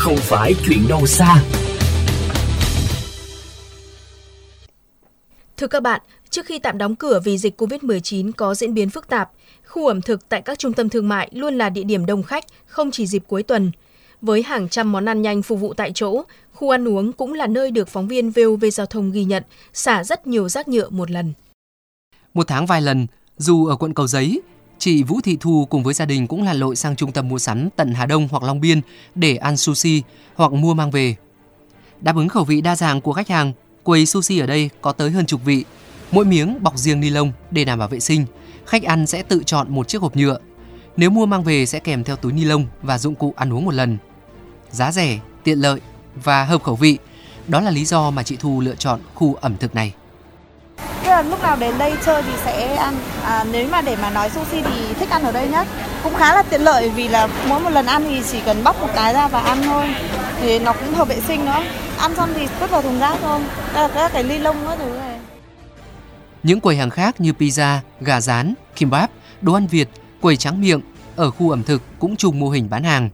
không phải chuyện đâu xa. Thưa các bạn, trước khi tạm đóng cửa vì dịch COVID-19 có diễn biến phức tạp, khu ẩm thực tại các trung tâm thương mại luôn là địa điểm đông khách, không chỉ dịp cuối tuần. Với hàng trăm món ăn nhanh phục vụ tại chỗ, khu ăn uống cũng là nơi được phóng viên VOV Giao thông ghi nhận xả rất nhiều rác nhựa một lần. Một tháng vài lần, dù ở quận Cầu Giấy, chị Vũ Thị Thu cùng với gia đình cũng là lội sang trung tâm mua sắm tận Hà Đông hoặc Long Biên để ăn sushi hoặc mua mang về. Đáp ứng khẩu vị đa dạng của khách hàng, quầy sushi ở đây có tới hơn chục vị. Mỗi miếng bọc riêng ni lông để đảm bảo vệ sinh. Khách ăn sẽ tự chọn một chiếc hộp nhựa. Nếu mua mang về sẽ kèm theo túi ni lông và dụng cụ ăn uống một lần. Giá rẻ, tiện lợi và hợp khẩu vị. Đó là lý do mà chị Thu lựa chọn khu ẩm thực này. Là lúc nào đến đây chơi thì sẽ ăn. À, nếu mà để mà nói sushi thì thích ăn ở đây nhất. Cũng khá là tiện lợi vì là mỗi một lần ăn thì chỉ cần bóc một cái ra và ăn thôi. Thì nó cũng hợp vệ sinh nữa. Ăn xong thì vứt vào thùng rác thôi. Đây là các cái ly lông nữa thứ này. Những quầy hàng khác như pizza, gà rán, kimbap, đồ ăn Việt, quầy tráng miệng ở khu ẩm thực cũng chung mô hình bán hàng.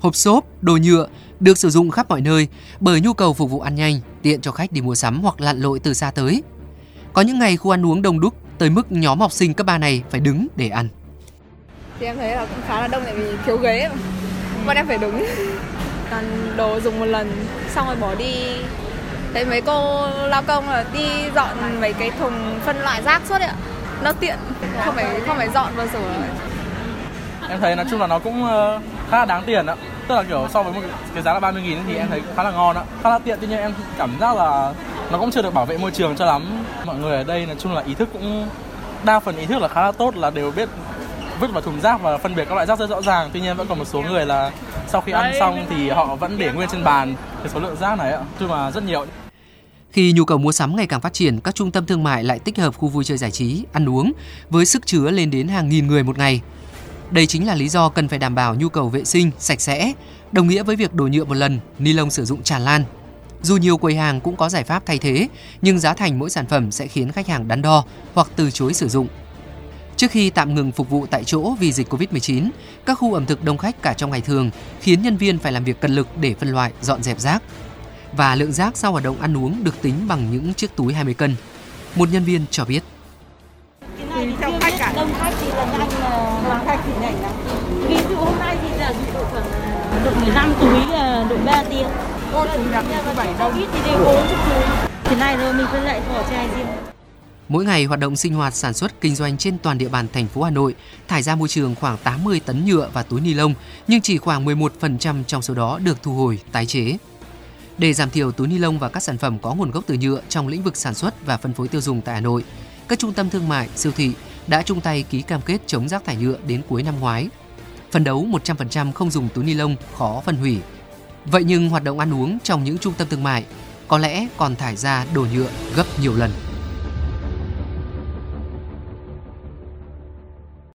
Hộp xốp, đồ nhựa được sử dụng khắp mọi nơi bởi nhu cầu phục vụ ăn nhanh, tiện cho khách đi mua sắm hoặc lặn lội từ xa tới. Có những ngày khu ăn uống đông đúc tới mức nhóm học sinh cấp 3 này phải đứng để ăn. Thì em thấy là cũng khá là đông tại vì thiếu ghế mà. Bọn em phải đứng. Toàn đồ dùng một lần xong rồi bỏ đi. Thấy mấy cô lao công là đi dọn mấy cái thùng phân loại rác suốt đấy ạ. Nó tiện, không phải không phải dọn vào sửa. Em thấy nói chung là nó cũng ờ, khá là đáng tiền ạ. Tức là kiểu so với một cái giá là 30 nghìn thì em thấy khá là ngon ạ. Khá là tiện tuy nhiên em cảm giác là nó cũng chưa được bảo vệ môi trường cho lắm. Mọi người ở đây nói chung là ý thức cũng đa phần ý thức là khá là tốt là đều biết vứt vào thùng rác và phân biệt các loại rác rất rõ ràng. Tuy nhiên vẫn còn một số người là sau khi ăn xong thì họ vẫn để nguyên trên bàn cái số lượng rác này ạ. Nhưng mà rất nhiều. Khi nhu cầu mua sắm ngày càng phát triển, các trung tâm thương mại lại tích hợp khu vui chơi giải trí, ăn uống với sức chứa lên đến hàng nghìn người một ngày. Đây chính là lý do cần phải đảm bảo nhu cầu vệ sinh, sạch sẽ, đồng nghĩa với việc đồ nhựa một lần, ni lông sử dụng tràn lan. Dù nhiều quầy hàng cũng có giải pháp thay thế, nhưng giá thành mỗi sản phẩm sẽ khiến khách hàng đắn đo hoặc từ chối sử dụng. Trước khi tạm ngừng phục vụ tại chỗ vì dịch Covid-19, các khu ẩm thực đông khách cả trong ngày thường khiến nhân viên phải làm việc cật lực để phân loại, dọn dẹp rác. Và lượng rác sau hoạt động ăn uống được tính bằng những chiếc túi 20 cân. Một nhân viên cho biết. Tùy theo khách cả. Đông khách thì là nhanh là đông khách thì nhanh lắm. Ví dụ hôm nay thì là ví dụ khoảng à, độ 15 túi là độ 3 tiếng. Cô chủ nhật thứ bảy đâu. Ít thì 40. Thế này rồi mình phân lại vỏ chai riêng. Mỗi ngày hoạt động sinh hoạt sản xuất kinh doanh trên toàn địa bàn thành phố Hà Nội thải ra môi trường khoảng 80 tấn nhựa và túi ni lông, nhưng chỉ khoảng 11% trong số đó được thu hồi, tái chế. Để giảm thiểu túi ni lông và các sản phẩm có nguồn gốc từ nhựa trong lĩnh vực sản xuất và phân phối tiêu dùng tại Hà Nội, các trung tâm thương mại, siêu thị đã chung tay ký cam kết chống rác thải nhựa đến cuối năm ngoái. Phần đấu 100% không dùng túi ni lông khó phân hủy. Vậy nhưng hoạt động ăn uống trong những trung tâm thương mại có lẽ còn thải ra đồ nhựa gấp nhiều lần.